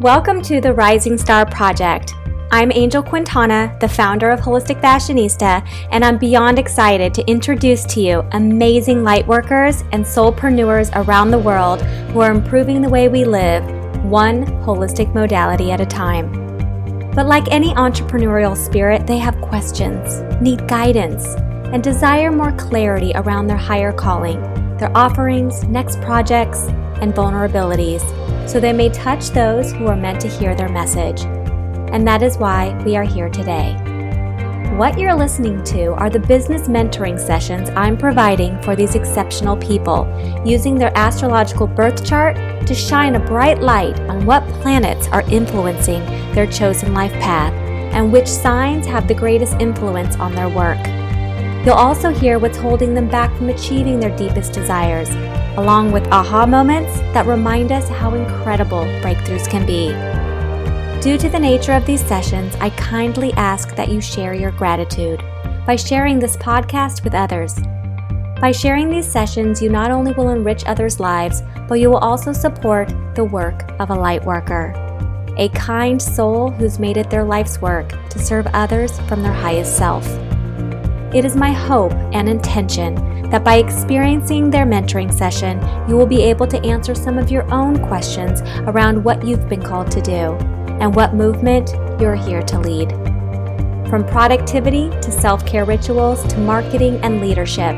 Welcome to the Rising Star Project. I'm Angel Quintana, the founder of Holistic Fashionista, and I'm beyond excited to introduce to you amazing lightworkers and soulpreneurs around the world who are improving the way we live, one holistic modality at a time. But like any entrepreneurial spirit, they have questions, need guidance, and desire more clarity around their higher calling, their offerings, next projects, and vulnerabilities so they may touch those who are meant to hear their message. And that is why we are here today. What you're listening to are the business mentoring sessions I'm providing for these exceptional people, using their astrological birth chart to shine a bright light on what planets are influencing their chosen life path and which signs have the greatest influence on their work. You'll also hear what's holding them back from achieving their deepest desires along with aha moments that remind us how incredible breakthroughs can be. Due to the nature of these sessions, I kindly ask that you share your gratitude by sharing this podcast with others. By sharing these sessions, you not only will enrich others' lives, but you will also support the work of a light worker, a kind soul who's made it their life's work to serve others from their highest self. It is my hope and intention that by experiencing their mentoring session, you will be able to answer some of your own questions around what you've been called to do and what movement you're here to lead. From productivity to self care rituals to marketing and leadership,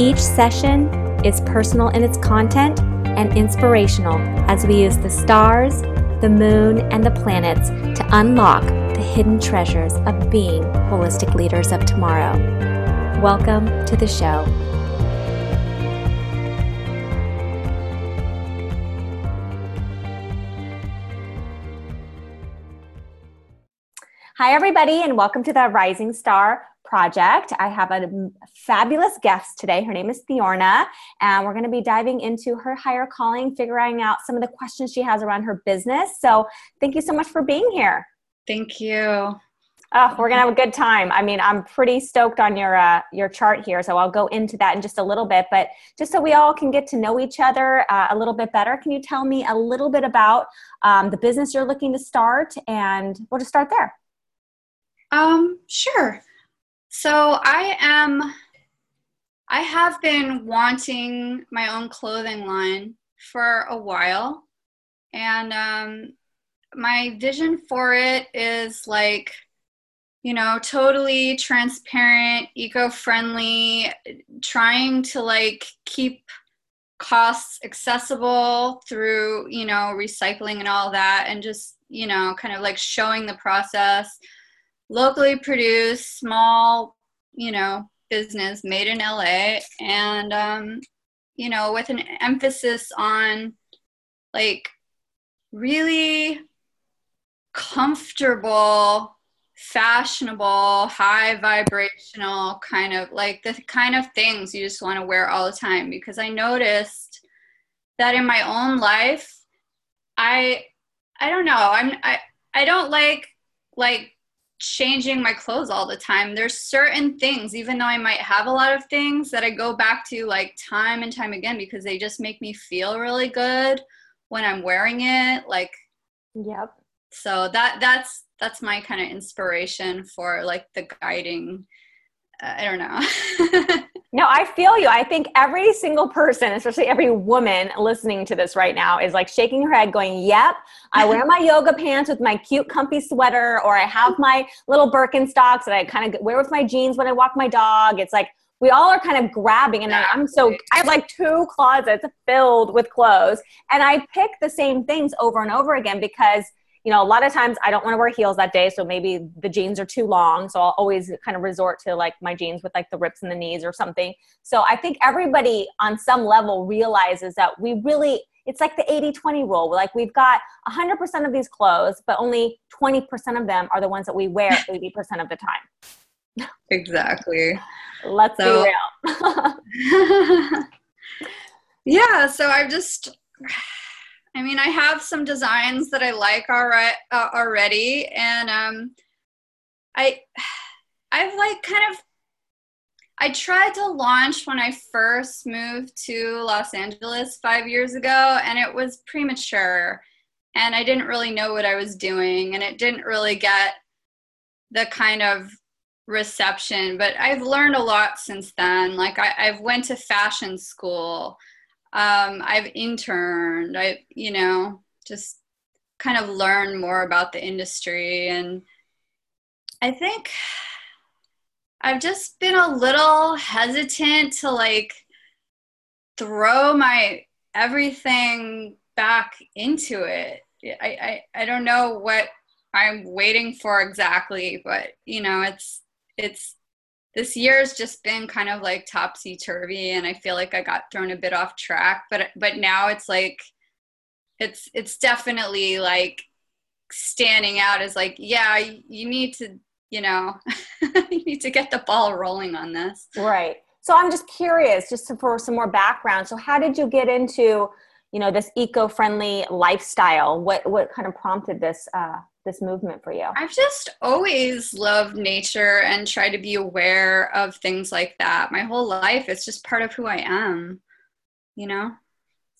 each session is personal in its content and inspirational as we use the stars, the moon, and the planets to unlock the hidden treasures of being holistic leaders of tomorrow. Welcome to the show. Hi, everybody, and welcome to the Rising Star Project. I have a fabulous guest today. Her name is Theorna, and we're going to be diving into her higher calling, figuring out some of the questions she has around her business. So, thank you so much for being here. Thank you. Oh, we're gonna have a good time. I mean, I'm pretty stoked on your uh, your chart here, so I'll go into that in just a little bit. But just so we all can get to know each other uh, a little bit better, can you tell me a little bit about um, the business you're looking to start, and we'll just start there. Um, sure. So I am, I have been wanting my own clothing line for a while. And um, my vision for it is like, you know, totally transparent, eco friendly, trying to like keep costs accessible through, you know, recycling and all that, and just, you know, kind of like showing the process locally produced, small, you know, business made in LA, and um, you know, with an emphasis on like really comfortable, fashionable, high vibrational kind of like the kind of things you just want to wear all the time. Because I noticed that in my own life, I I don't know, I'm I I don't like like changing my clothes all the time. There's certain things, even though I might have a lot of things, that I go back to like time and time again because they just make me feel really good when I'm wearing it. Like, yep. So that that's that's my kind of inspiration for like the guiding. Uh, I don't know. No, I feel you. I think every single person, especially every woman listening to this right now, is like shaking her head, going, Yep, I wear my yoga pants with my cute, comfy sweater, or I have my little Birkenstocks that I kind of wear with my jeans when I walk my dog. It's like we all are kind of grabbing, and I'm so I have like two closets filled with clothes, and I pick the same things over and over again because you know, a lot of times I don't want to wear heels that day, so maybe the jeans are too long. So I'll always kind of resort to like my jeans with like the rips in the knees or something. So I think everybody on some level realizes that we really, it's like the 80 20 rule. Like we've got 100% of these clothes, but only 20% of them are the ones that we wear 80% of the time. Exactly. Let's so, be real. yeah, so I've just I mean, I have some designs that I like already, uh, already and um, I, I've like kind of, I tried to launch when I first moved to Los Angeles five years ago, and it was premature. and I didn't really know what I was doing, and it didn't really get the kind of reception. But I've learned a lot since then. Like I, I've went to fashion school, um, I've interned, I you know just kind of learned more about the industry, and I think I've just been a little hesitant to like throw my everything back into it. I, I, I don't know what I'm waiting for exactly, but you know, it's it's this year's just been kind of like topsy turvy and I feel like I got thrown a bit off track, but but now it's like it's it's definitely like standing out as like, yeah, you need to, you know, you need to get the ball rolling on this. Right. So I'm just curious, just for some more background. So how did you get into, you know, this eco-friendly lifestyle? What what kind of prompted this uh, this movement for you? I've just always loved nature and tried to be aware of things like that. My whole life, it's just part of who I am. You know.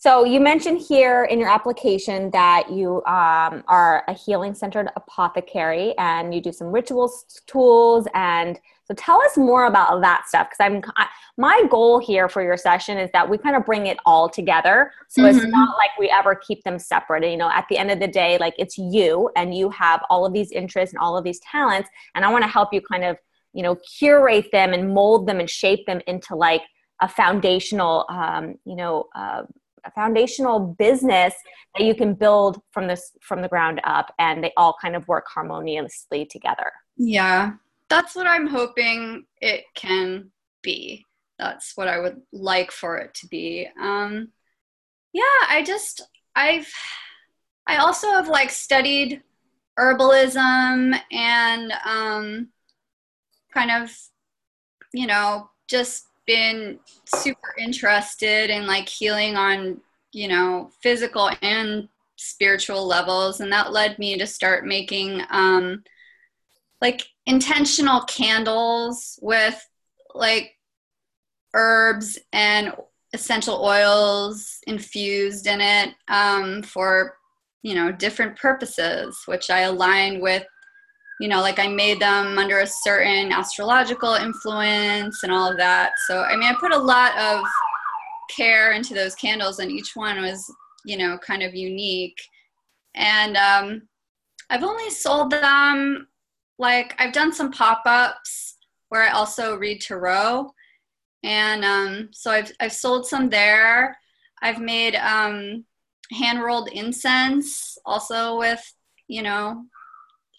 So you mentioned here in your application that you um, are a healing centered apothecary and you do some rituals tools and so tell us more about that stuff because I'm I, my goal here for your session is that we kind of bring it all together so mm-hmm. it's not like we ever keep them separate. You know, at the end of the day, like it's you and you have all of these interests and all of these talents, and I want to help you kind of you know curate them and mold them and shape them into like a foundational um, you know uh, a foundational business that you can build from this from the ground up and they all kind of work harmoniously together yeah that's what i'm hoping it can be that's what i would like for it to be um yeah i just i've i also have like studied herbalism and um kind of you know just been super interested in like healing on, you know, physical and spiritual levels. And that led me to start making um, like intentional candles with like herbs and essential oils infused in it um, for you know different purposes which i align with you know, like I made them under a certain astrological influence and all of that. So, I mean, I put a lot of care into those candles, and each one was, you know, kind of unique. And um, I've only sold them, like, I've done some pop ups where I also read tarot. And um, so I've, I've sold some there. I've made um, hand rolled incense also with, you know,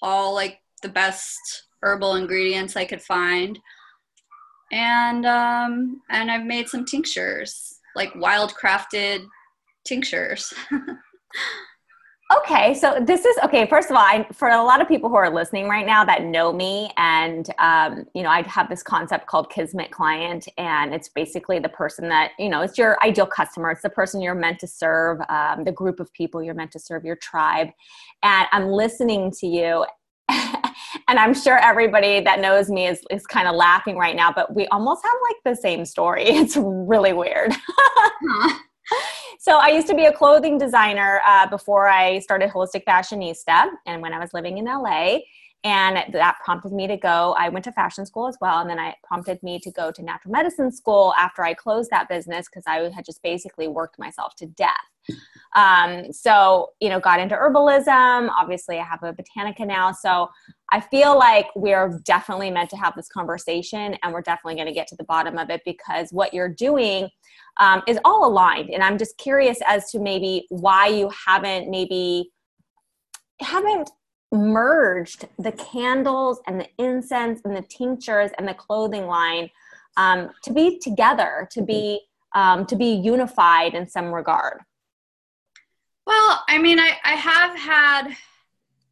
all like the best herbal ingredients I could find. And um, and I've made some tinctures, like wild crafted tinctures. okay, so this is okay. First of all, I, for a lot of people who are listening right now that know me, and um, you know, I have this concept called Kismet client, and it's basically the person that you know, it's your ideal customer. It's the person you're meant to serve, um, the group of people you're meant to serve, your tribe. And I'm listening to you, and I'm sure everybody that knows me is, is kind of laughing right now, but we almost have like the same story. It's really weird. So I used to be a clothing designer uh, before I started Holistic Fashionista, and when I was living in LA, and that prompted me to go. I went to fashion school as well, and then I prompted me to go to natural medicine school after I closed that business because I had just basically worked myself to death. Um, so, you know, got into herbalism. Obviously, I have a botanica now. So, I feel like we're definitely meant to have this conversation and we're definitely going to get to the bottom of it because what you're doing um, is all aligned. And I'm just curious as to maybe why you haven't maybe haven't merged the candles and the incense and the tinctures and the clothing line um, to be together, to be um, to be unified in some regard. Well, I mean, I, I have had,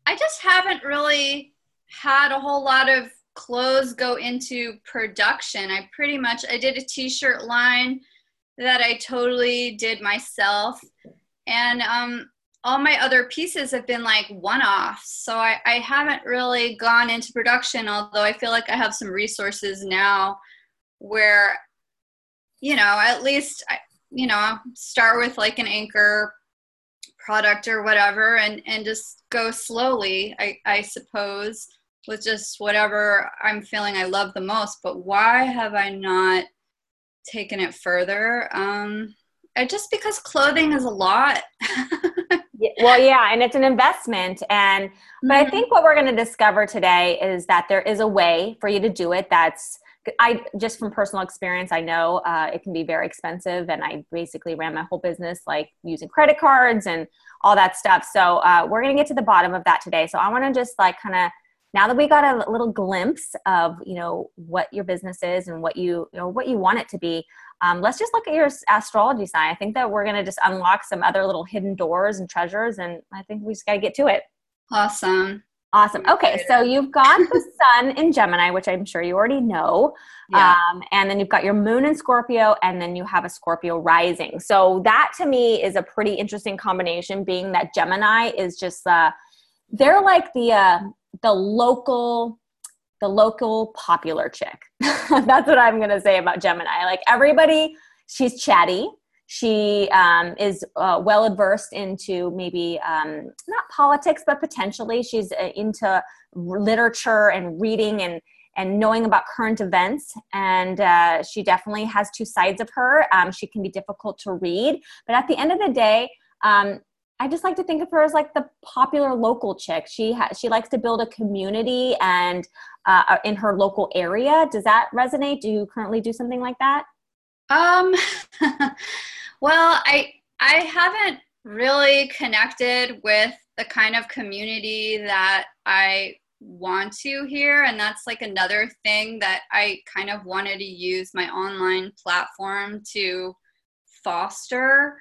I just haven't really had a whole lot of clothes go into production. I pretty much, I did a t-shirt line that I totally did myself. And um, all my other pieces have been like one-offs. So I, I haven't really gone into production, although I feel like I have some resources now where, you know, at least, I, you know, start with like an anchor product or whatever and and just go slowly i i suppose with just whatever i'm feeling i love the most. But why have i not taken it further? Um I, just because clothing is a lot. Well yeah and it's an investment. And but i mm-hmm. think what we're going to discover today is that there is a way for you to do it that's I just from personal experience, I know uh, it can be very expensive, and I basically ran my whole business like using credit cards and all that stuff. So uh, we're gonna get to the bottom of that today. So I want to just like kind of now that we got a little glimpse of you know what your business is and what you you know what you want it to be. Um, let's just look at your astrology sign. I think that we're gonna just unlock some other little hidden doors and treasures, and I think we just got to get to it. Awesome. Awesome. Okay, so you've got the sun in Gemini, which I'm sure you already know. Yeah. Um, and then you've got your moon in Scorpio, and then you have a Scorpio rising. So that to me is a pretty interesting combination, being that Gemini is just uh, they're like the uh, the local the local popular chick. That's what I'm gonna say about Gemini. Like everybody, she's chatty she um, is uh, well adversed into maybe um, not politics, but potentially she's uh, into literature and reading and and knowing about current events. And uh, she definitely has two sides of her. Um, she can be difficult to read, but at the end of the day. Um, I just like to think of her as like the popular local chick. She ha- she likes to build a community and uh, in her local area. Does that resonate? Do you currently do something like that? Um, well, I I haven't really connected with the kind of community that I want to here and that's like another thing that I kind of wanted to use my online platform to foster.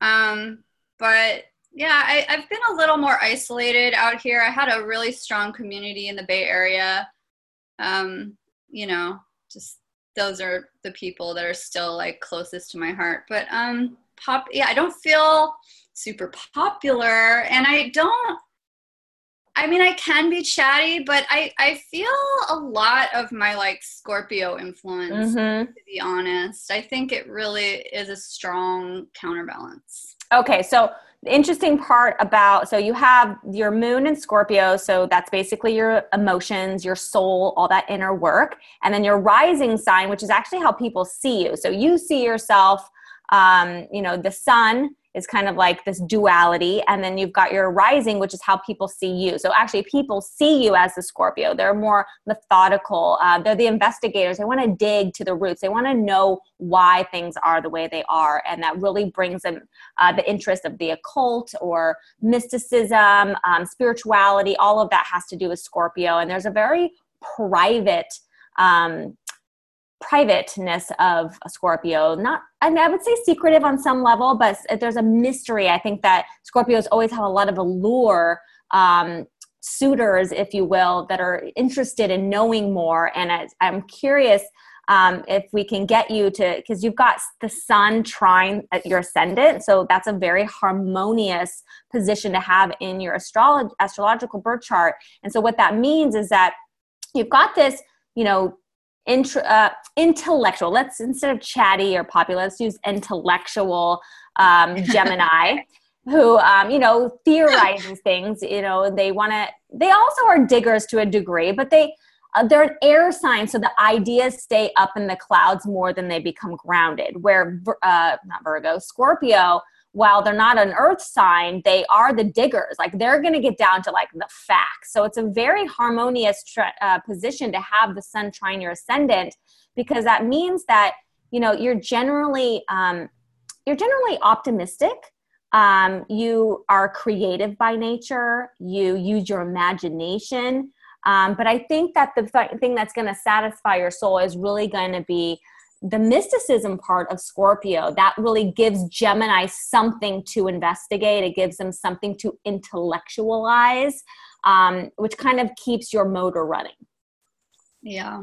Um, but yeah, I, I've been a little more isolated out here. I had a really strong community in the Bay Area. Um, you know, just those are the people that are still like closest to my heart. But um pop yeah, I don't feel super popular and I don't I mean I can be chatty, but I I feel a lot of my like Scorpio influence mm-hmm. to be honest. I think it really is a strong counterbalance. Okay, so the interesting part about so you have your moon in Scorpio, so that's basically your emotions, your soul, all that inner work, and then your rising sign, which is actually how people see you. So you see yourself, um, you know, the sun is kind of like this duality. And then you've got your rising which is how people see you. So actually people see you as the scorpio. They're more methodical. Uh, they're the investigators. They want to dig to the roots. They want to know why things are the way they are. And that really brings them uh, the interest of the occult or mysticism um, spirituality. All of that has to do with scorpio. And there's a very private um, privateness of a Scorpio. Not, I, mean, I would say secretive on some level, but there's a mystery. I think that Scorpios always have a lot of allure. Um, suitors, if you will, that are interested in knowing more. And I, I'm curious um, if we can get you to, because you've got the sun trine at your ascendant. So that's a very harmonious position to have in your astrolog- astrological birth chart. And so what that means is that you've got this, you know, Uh, intellectual. Let's instead of chatty or popular, let's use intellectual um, Gemini, who um, you know theorizes things. You know, they want to. They also are diggers to a degree, but they uh, they're an air sign, so the ideas stay up in the clouds more than they become grounded. Where uh, not Virgo, Scorpio while they're not an earth sign they are the diggers. Like they're going to get down to like the facts. So it's a very harmonious uh, position to have the sun trine your ascendant because that means that you know you're generally um, you're generally optimistic. Um, you are creative by nature. You use your imagination. Um, but i think that the th- thing that's going to satisfy your soul is really going to be the mysticism part of Scorpio, that really gives Gemini something to investigate. It gives them something to intellectualize, um, which kind of keeps your motor running. Yeah.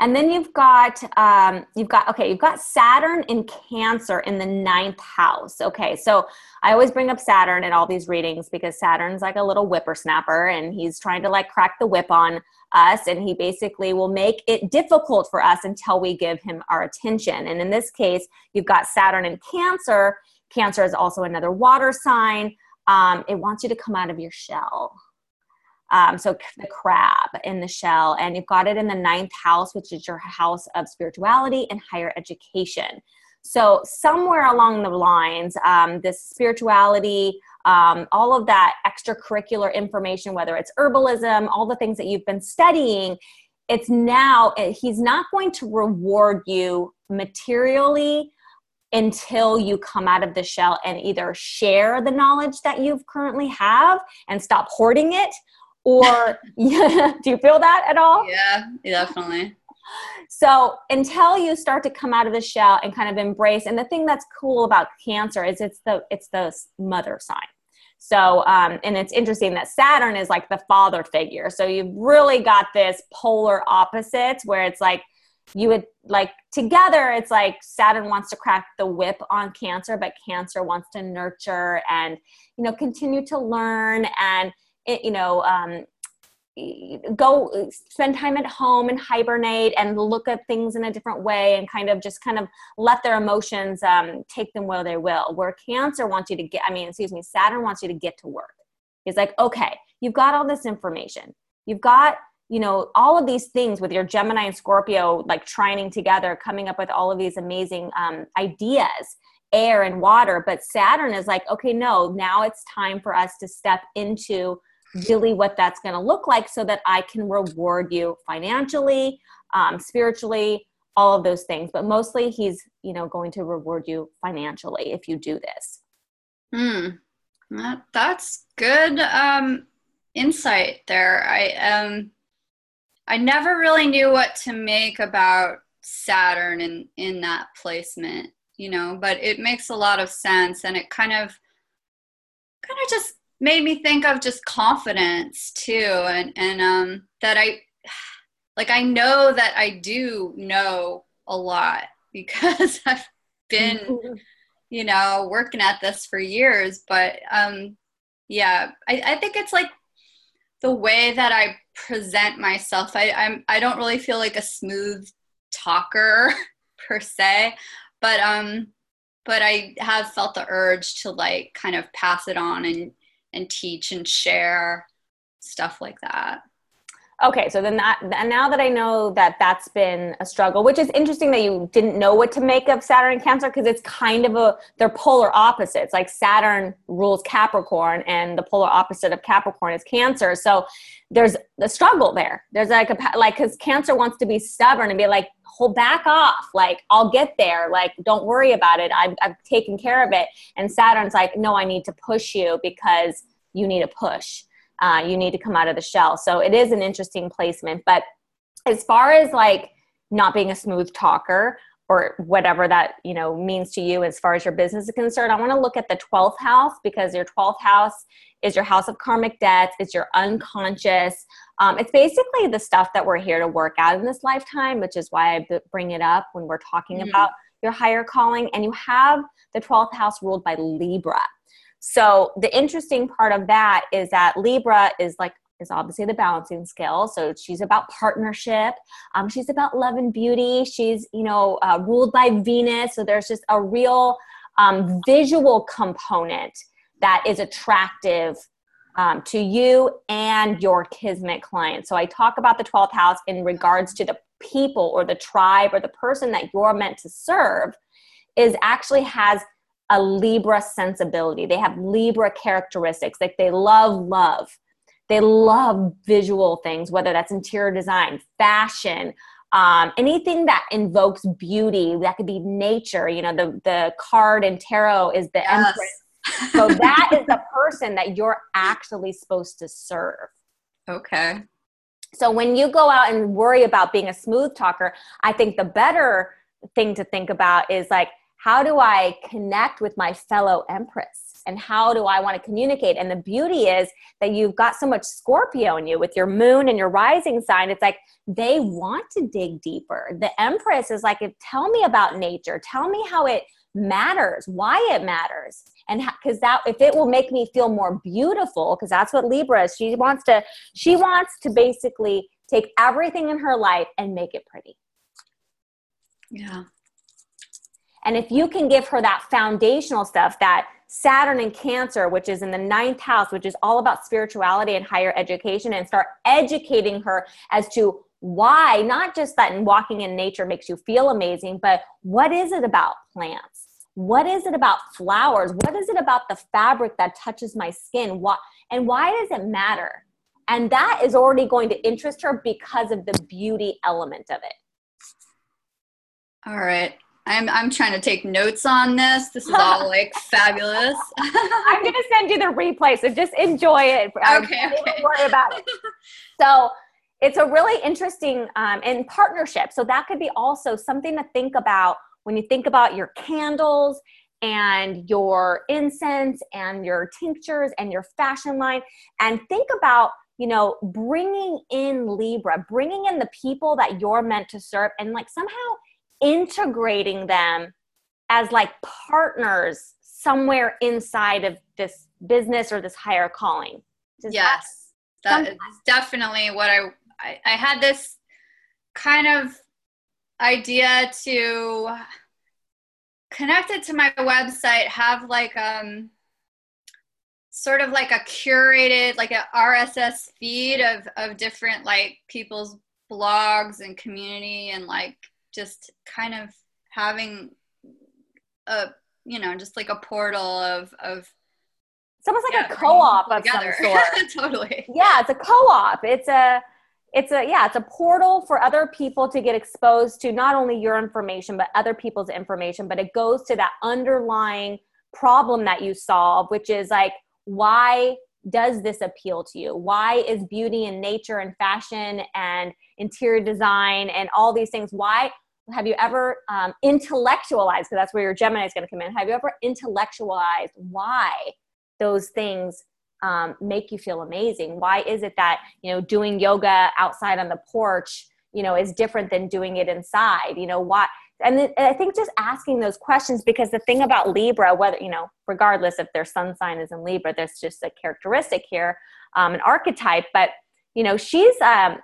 And then you've got um, you've got okay, you've got Saturn in Cancer in the ninth house. Okay, so I always bring up Saturn in all these readings because Saturn's like a little whippersnapper, and he's trying to like crack the whip on us, and he basically will make it difficult for us until we give him our attention. And in this case, you've got Saturn in Cancer. Cancer is also another water sign. Um, it wants you to come out of your shell. Um, so the crab in the shell, and you've got it in the ninth house, which is your house of spirituality and higher education. So somewhere along the lines, um, this spirituality, um, all of that extracurricular information, whether it's herbalism, all the things that you've been studying, it's now he's not going to reward you materially until you come out of the shell and either share the knowledge that you've currently have and stop hoarding it or do you feel that at all? Yeah definitely. So until you start to come out of the shell and kind of embrace and the thing that's cool about cancer is it's the it's the mother sign. So, um, and it's interesting that Saturn is like the father figure. So you've really got this polar opposites where it's like you would like together, it's like Saturn wants to crack the whip on Cancer, but Cancer wants to nurture and, you know, continue to learn and, you know, um, go spend time at home and hibernate and look at things in a different way and kind of just kind of let their emotions um, take them where they will. Where cancer wants you to get i mean excuse me saturn wants you to get to work. He's like okay you've got all this information. You've got you know all of these things with your gemini and scorpio like trining together coming up with all of these amazing um, ideas air and water. But saturn is like okay no now it's time for us to step into really what that's going to look like so that I can reward you financially, um, spiritually, all of those things. But mostly he's, you know, going to reward you financially if you do this. Hmm. That, that's good um, insight there. I um, I never really knew what to make about Saturn in in that placement, you know, but it makes a lot of sense and it kind of kind of just made me think of just confidence too and and um that i like i know that i do know a lot because i've been you know working at this for years but um yeah i, I think it's like the way that i present myself. I i'm i don't really feel like a smooth talker per se but um but i have felt the urge to like kind of pass it on and and teach and share stuff like that okay so then that now that i know that that's been a struggle which is interesting that you didn't know what to make of saturn and cancer because it's kind of a they're polar opposites. Like saturn rules capricorn and the polar opposite of capricorn is cancer. So there's the struggle there. There's like a like because cancer wants to be stubborn and be like hold back off. Like i'll get there. Like don't worry about it. I've, I've taken care of it. And saturn's like no i need to push you because you need a push uh, you need to come out of the shell. So it is an interesting placement. But as far as like not being a smooth talker or whatever that you know means to you as far as your business is concerned, I want to look at the 12th house because your 12th house is your house of karmic debts. It's your unconscious. Um, it's basically the stuff that we're here to work out in this lifetime, which is why I bring it up when we're talking mm-hmm. about your higher calling. And you have the 12th house ruled by Libra. So the interesting part of that is that Libra is like is obviously the balancing scale. So she's about partnership. Um, she's about love and beauty. She's you know uh, ruled by Venus. So there's just a real um, visual component that is attractive um, to you and your kismet client. So I talk about the 12th house in regards to the people or the tribe or the person that you're meant to serve is actually has a Libra sensibility. They have Libra characteristics. Like they love love. They love visual things, whether that's interior design, fashion, um, anything that invokes beauty. That could be nature. You know, the the card in tarot is the yes. Empress. So that is the person that you're actually supposed to serve. Okay. So when you go out and worry about being a smooth talker, I think the better thing to think about is like how do I connect with my fellow Empress? And how do I want to communicate? And the beauty is that you've got so much Scorpio in you with your moon and your rising sign. It's like they want to dig deeper. The Empress is like, tell me about nature. Tell me how it matters, why it matters. And because that, if it will make me feel more beautiful, because that's what Libra is. She wants to, she wants to basically take everything in her life and make it pretty. Yeah. And if you can give her that foundational stuff, that Saturn and Cancer, which is in the ninth house, which is all about spirituality and higher education, and start educating her as to why, not just that walking in nature makes you feel amazing, but what is it about plants? What is it about flowers? What is it about the fabric that touches my skin? What and why does it matter? And that is already going to interest her because of the beauty element of it. All right. I'm I'm trying to take notes on this. This is all like fabulous. I'm gonna send you the replay, so just enjoy it. Um, okay, okay. Don't worry about it. So it's a really interesting um, in partnership. So that could be also something to think about when you think about your candles and your incense and your tinctures and your fashion line, and think about you know bringing in Libra, bringing in the people that you're meant to serve, and like somehow integrating them as like partners somewhere inside of this business or this higher calling. Does yes, that, that is definitely what I, I, I had this kind of idea to connect it to my website, have like um sort of like a curated like a RSS feed of of different like people's blogs and community and like just kind of having a you know just like a portal of of it's almost like yeah, a co-op of together. some sort. Totally. Yeah it's a co-op. It's a it's a yeah it's a portal for other people to get exposed to not only your information but other people's information. But it goes to that underlying problem that you solve which is like why does this appeal to you? Why is beauty and nature and fashion and interior design and all these things why have you ever um, intellectualized because that's where your gemini is going to come in have you ever intellectualized why those things um, make you feel amazing? Why is it that you know doing yoga outside on the porch you know is different than doing it inside? You know why and, and i think just asking those questions because the thing about libra whether you know regardless if their sun sign is in libra there's just a characteristic here um, an archetype but you know she's um,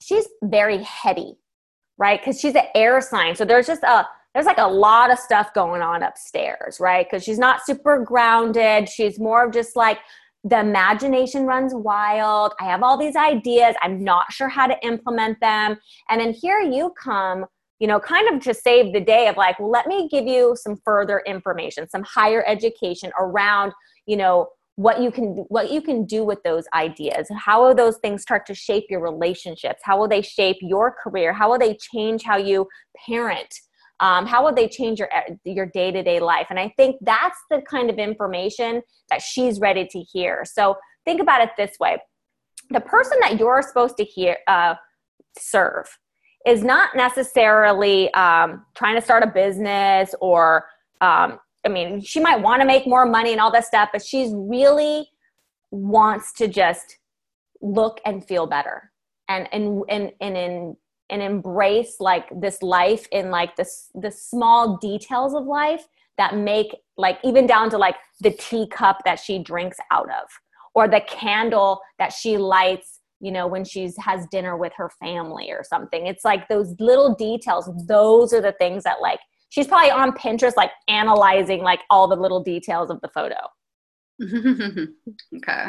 she's very heady right? Because she's an air sign. So there's just a there's like a lot of stuff going on upstairs, right? Because she's not super grounded. She's more of just like the imagination runs wild. I have all these ideas. I'm not sure how to implement them. And then here you come, you know, kind of to save the day of like, well, let me give you some further information, some higher education around, you know, what you can what you can do with those ideas. How will those things start to shape your relationships? How will they shape your career? How will they change how you parent? Um, how will they change your your day-to-day life? And i think that's the kind of information that she's ready to hear. So think about it this way. The person that you're supposed to hear uh, serve is not necessarily um, trying to start a business or um, I mean, she might want to make more money and all that stuff, but she's really wants to just look and feel better and and and and in and embrace like this life in like this the small details of life that make like even down to like the teacup that she drinks out of or the candle that she lights you know when she's has dinner with her family or something. It's like those little details those are the things that like she's probably on Pinterest, like analyzing like all the little details of the photo. okay.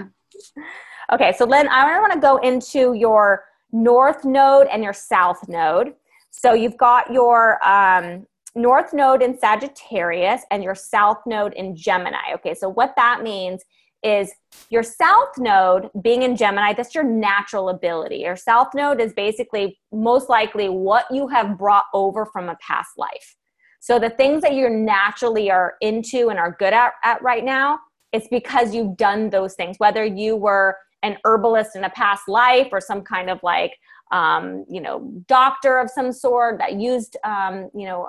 Okay, so Lynn, I want to go into your north node and your south node. So you've got your um, north node in Sagittarius and your south node in Gemini. Okay, so what that means is your south node being in Gemini, that's your natural ability. Your south node is basically most likely what you have brought over from a past life. So the things that you naturally are into and are good at, at right now, it's because you've done those things, whether you were an herbalist in a past life or some kind of like, um, you know, doctor of some sort that used, um, you know,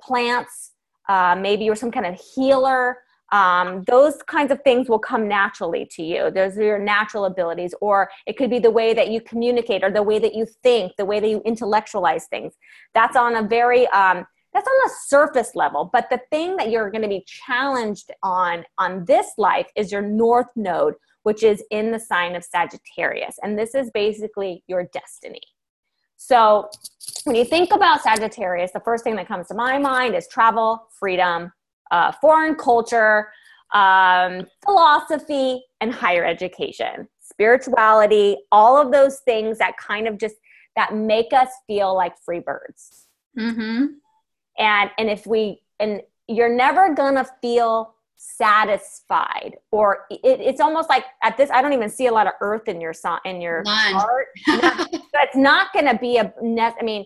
plants. Uh, maybe you're some kind of healer. Um, those kinds of things will come naturally to you. Those are your natural abilities, or it could be the way that you communicate, or the way that you think, the way that you intellectualize things. That's on a very um, that's on the surface level but the thing that you're going to be challenged on on this life is your north node which is in the sign of sagittarius and this is basically your destiny So when you think about Sagittarius, the first thing that comes to my mind is travel, freedom, uh, foreign culture, um, philosophy, and higher education, spirituality, all of those things that kind of just that make us feel like free birds. Mm-hmm. And and if we and you're never gonna feel satisfied or it, it's almost like at this i don't even see a lot of earth in your sun in your None. chart so it's not to be a i mean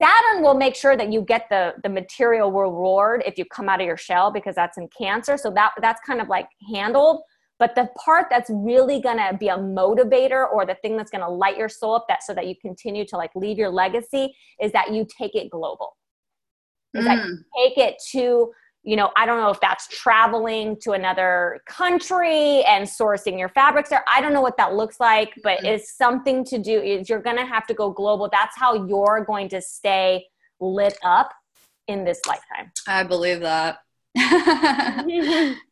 saturn will make sure that you get the the material reward if you come out of your shell because that's in cancer. So that that's kind of like handled. But the part that's really to be a motivator or the thing that's to light your soul up that so that you continue to like leave your legacy is that you take it global is that you take it to you know i don't know if that's traveling to another country and sourcing your fabrics there i don't know what that looks like but Mhm. it's something to do is you're going to have to go global that's how you're going to stay lit up in this lifetime I believe that.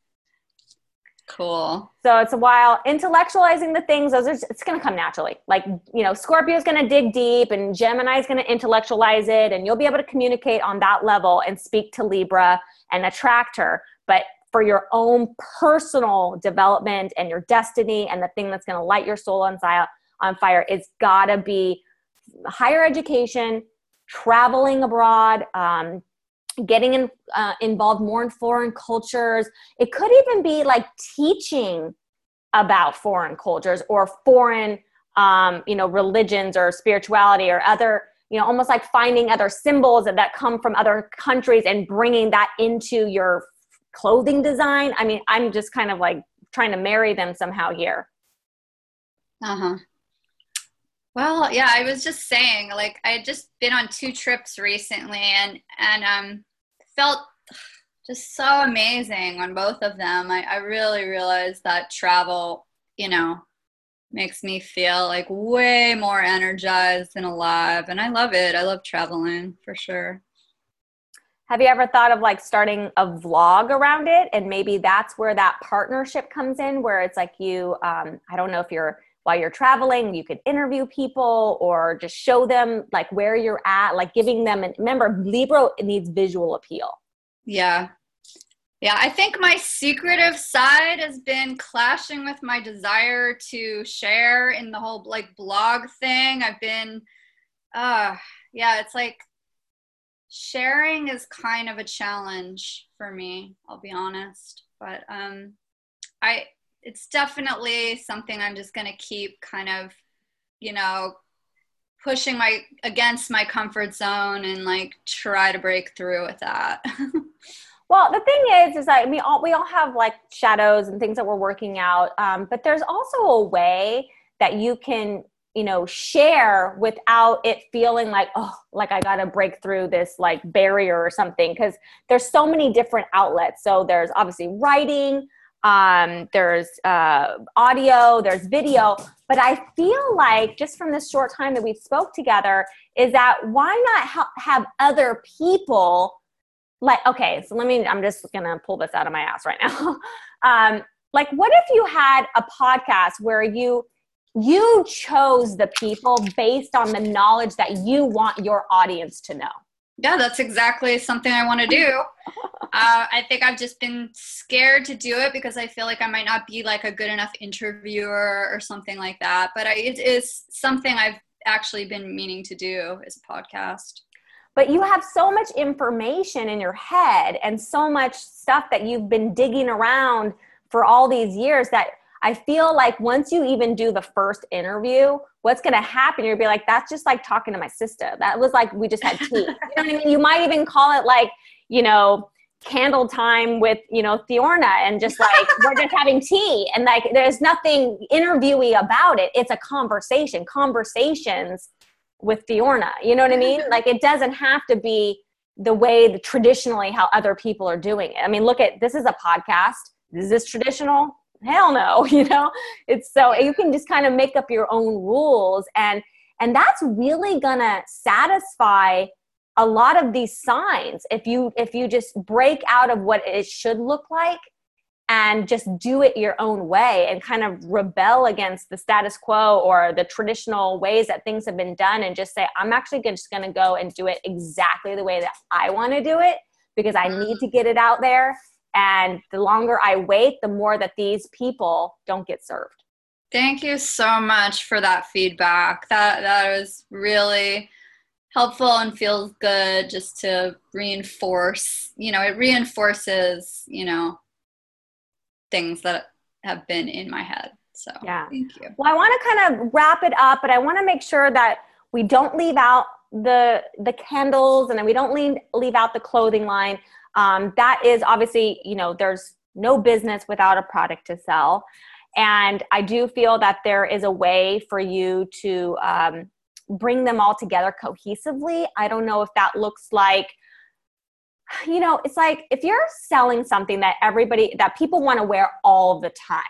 cool. so it's a while. Intellectualizing the things those are it's going to come naturally. Like you know scorpio's going to dig deep and gemini's going to intellectualize it and you'll be able to communicate on that level and speak to libra and attract her. But for your own personal development and your destiny and the thing that's going to light your soul on fire on fire it's got to be higher education traveling abroad um, getting in, uh, involved more in foreign cultures. It could even be like teaching about foreign cultures or foreign, um, you know, religions or spirituality or other, you know, almost like finding other symbols that, that come from other countries and bringing that into your clothing design. I mean, I'm just kind of like trying to marry them somehow here. Uh huh. Well, yeah, I was just saying, like, I had just been on two trips recently, and and um, felt just so amazing on both of them. I, I really realized that travel, you know, makes me feel like way more energized and alive, and I love it. I love traveling for sure. Have you ever thought of like starting a vlog around it? And maybe that's where that partnership comes in, where it's like you, um, I don't know if you're, while you're traveling, you could interview people or just show them like where you're at, like giving them, and remember, Libra needs visual appeal. Yeah. Yeah, I think my secretive side has been clashing with my desire to share in the whole like blog thing. I've been uh yeah, it's like sharing is kind of a challenge for me, I'll be honest. But um I it's definitely something I'm just going to keep kind of, you know, pushing my against my comfort zone and like try to break through with that. Well, the thing is, is that we all we all have like shadows and things that we're working out, um, but there's also a way that you can, you know, share without it feeling like, oh, like I got to break through this like barrier or something, because there's so many different outlets. So there's obviously writing, um, there's uh, audio, there's video, but I feel like just from this short time that we've spoke together, is that why not ha- have other people like okay so let me i'm just gonna pull this out of my ass right now. Um like what if you had a podcast where you you chose the people based on the knowledge that you want your audience to know yeah, that's exactly something I want to do. uh, I think I've just been scared to do it because I feel like I might not be like a good enough interviewer or something like that. But I, it is something I've actually been meaning to do is a podcast. but you have so much information in your head and so much stuff that you've been digging around for all these years that I feel like once you even do the first interview, what's going to happen? You'll be like, that's just like talking to my sister. That was like, we just had tea. you know what I mean? You might even call it like, you know, candle time with, you know, Theorna and just like, we're just having tea. And like, there's nothing interviewee about it. It's a conversation, conversations with Theorna. You know what I mean? Like, it doesn't have to be the way the, traditionally how other people are doing it. I mean, look at this is a podcast. Is this traditional? Hell no, you know? It's so you can just kind of make up your own rules and and that's really gonna satisfy a lot of these signs. If you if you just break out of what it should look like and just do it your own way and kind of rebel against the status quo or the traditional ways that things have been done and just say i'm actually just going to go and do it exactly the way that i want to do it because i mm-hmm. need to get it out there and the longer i wait the more that these people don't get served thank you so much for that feedback that that was really helpful and feels good just to reinforce you know it reinforces you know things that have been in my head. So yeah. thank you. Well, I want to kind of wrap it up, but I want to make sure that we don't leave out the the candles and we don't leave leave out the clothing line. Um, that is obviously, you know, there's no business without a product to sell. And I do feel that there is a way for you to um, bring them all together cohesively. I don't know if that looks like you know, it's like if you're selling something that everybody, that people want to wear all the time,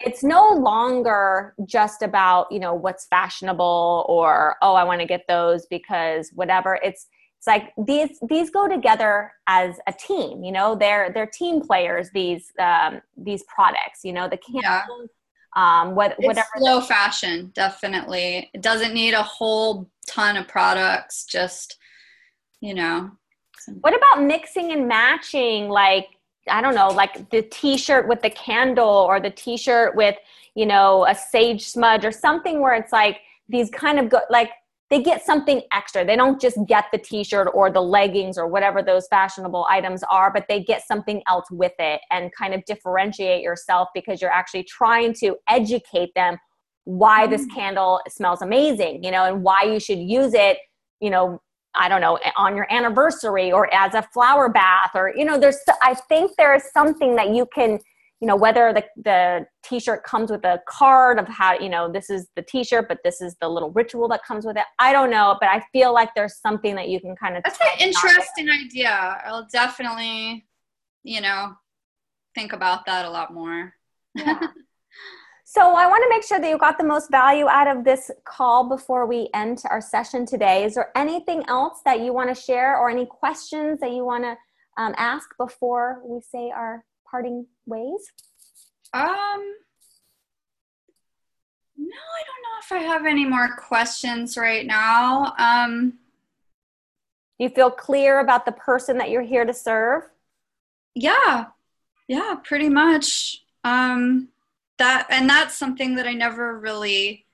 it's no longer just about, you know, what's fashionable or, oh, I want to get those because whatever. It's, it's like these these go together as a team you know they're they're team players these um, these products you know the candles yeah. um what, it's whatever slow fashion definitely it doesn't need a whole ton of products just you know what about mixing and matching? Like, I don't know, like the t shirt with the candle or the t shirt with, you know, a sage smudge or something where it's like these kind of go, like, they get something extra. They don't just get the t shirt or the leggings or whatever those fashionable items are, but they get something else with it and kind of differentiate yourself because you're actually trying to educate them why this mm. candle smells amazing, you know, and why you should use it, you know, I don't know, on your anniversary or as a flower bath or, you know, there's, I think there is something that you can, you know, whether the, the t-shirt comes with a card of how, you know, this is the t-shirt, but this is the little ritual that comes with it. I don't know, but I feel like there's something that you can kind of. That's an interesting idea. I'll definitely, you know, think about that a lot more. Yeah. So I want to make sure that you got the most value out of this call before we end our session today. Is there anything else that you want to share or any questions that you want to um, ask before we say our parting ways? Um, no, I don't know if I have any more questions right now. Um, you feel clear about the person that you're here to serve? Yeah, yeah, pretty much. Um, that and that's something that I never really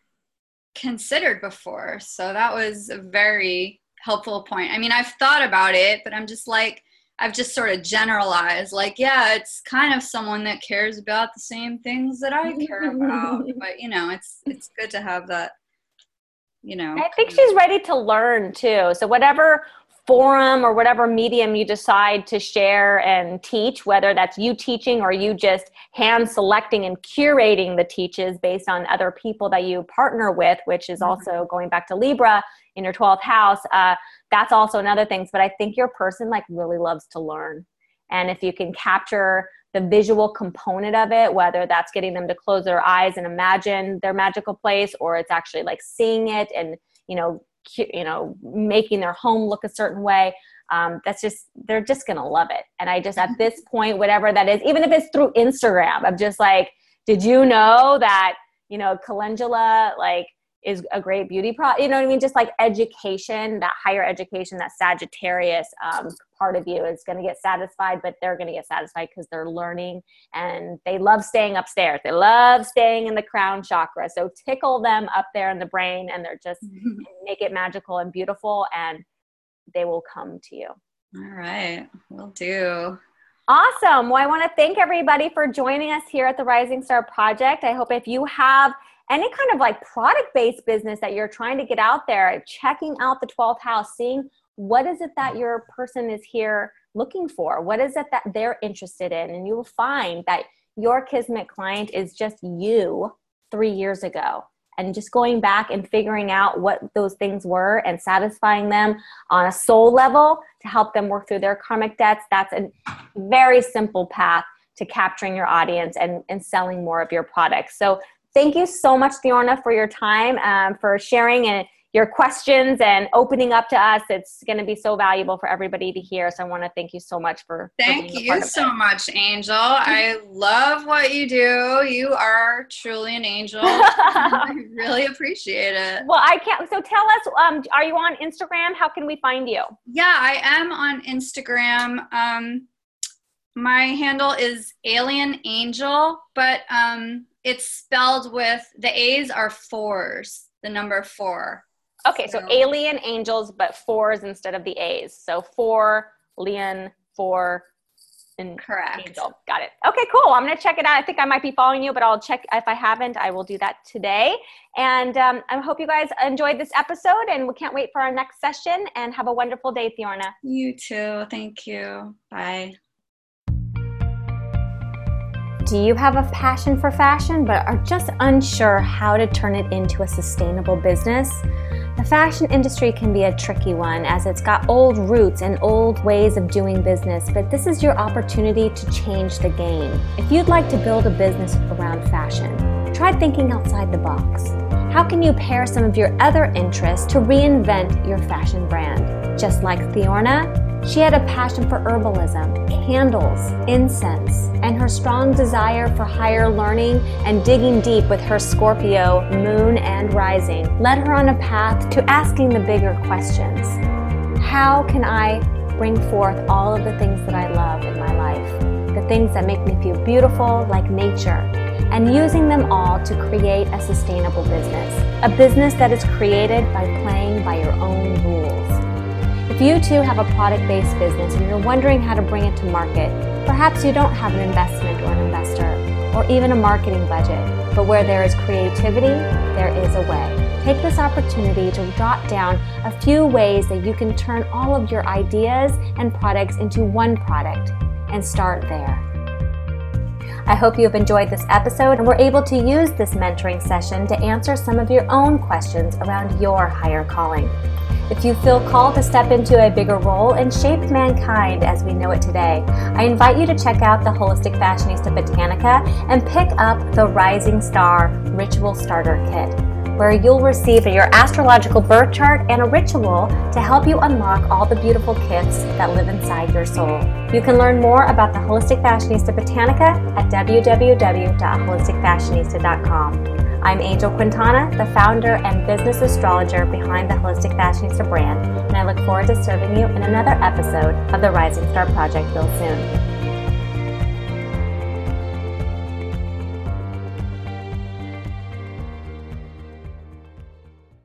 considered before. So that was a very helpful point. I mean, I've thought about it, but I'm just like I've just sort of generalized like, yeah, it's kind of someone that cares about the same things that I care about. but you know, it's it's good to have that you know. I think she's ready to learn too. So whatever forum or whatever medium you decide to share and teach, whether that's you teaching or you just hand selecting and curating the teaches based on other people that you partner with, which is mm-hmm. also going back to Libra in your 12th house. Uh, that's also another thing. But I think your person like really loves to learn. And if you can capture the visual component of it, whether that's getting them to close their eyes and imagine their magical place, or it's actually like seeing it and you know you know making their home look a certain way um, that's just they're just gonna love it and i just at this point whatever that is even if it's through instagram i'm just like did you know that you know calendula like is a great beauty pro you know what i mean? Just like education that higher education that sagittarius um, part of you is going to get satisfied but they're going to get satisfied because they're learning and they love staying upstairs. They love staying in the crown chakra. So tickle them up there in the brain and they're just make it magical and beautiful and they will come to you. All right we'll do. Awesome. Well, I want to thank everybody for joining us here at the Rising Star Project. I hope if you have any kind of like product based business that you're trying to get out there, checking out the 12th house, seeing what is it that your person is here looking for? What is it that they're interested in? And you will find that your Kismet client is just you three years ago. And just going back and figuring out what those things were and satisfying them on a soul level to help them work through their karmic debts. That's a very simple path to capturing your audience and, and selling more of your products. So Thank you so much, Fiona, for your time, um, for sharing and your questions and opening up to us. It's going to be so valuable for everybody to hear. So I want to thank you so much for. Thank for you so much, Angel. I love what you do. You are truly an angel. I really appreciate it. Well, I can't. So tell us, um, are you on Instagram? How can we find you? Yeah, I am on Instagram. Um, my handle is Alien Angel, but um, it's spelled with the A's are fours, the number four. Okay, so, so Alien Angels, but fours instead of the A's. So four, Leon, four, and Correct. Angel. Got it. Okay, cool. I'm going to check it out. I think I might be following you, but I'll check. If I haven't, I will do that today. And um, I hope you guys enjoyed this episode, and we can't wait for our next session. And have a wonderful day, Fiorna. You too. Thank you. Bye. Do you have a passion for fashion but are just unsure how to turn it into a sustainable business? The fashion industry can be a tricky one as it's got old roots and old ways of doing business, but this is your opportunity to change the game. If you'd like to build a business around fashion, try thinking outside the box. How can you pair some of your other interests to reinvent your fashion brand? Just like Fiorna, she had a passion for herbalism, candles, incense, and her strong desire for higher learning and digging deep with her Scorpio moon and rising led her on a path to asking the bigger questions. How can I bring forth all of the things that I love in my life? The things that make me feel beautiful, like nature, and using them all to create a sustainable business. A business that is created by playing by your own rules. If you too have a product based business and you're wondering how to bring it to market, perhaps you don't have an investment or an investor, or even a marketing budget, but where there is creativity, there is a way. Take this opportunity to jot down a few ways that you can turn all of your ideas and products into one product and start there. I hope you have enjoyed this episode and were able to use this mentoring session to answer some of your own questions around your higher calling. If you feel called to step into a bigger role and shape mankind as we know it today, I invite you to check out the Holistic Fashionista Botanica and pick up the Rising Star Ritual Starter Kit, where you'll receive your astrological birth chart and a ritual to help you unlock all the beautiful kits that live inside your soul. You can learn more about the Holistic Fashionista Botanica at www.holisticfashionista.com. I'm Angel Quintana, the founder and business astrologer behind the Holistic Fashionista brand, and I look forward to serving you in another episode of the Rising Star Project real soon.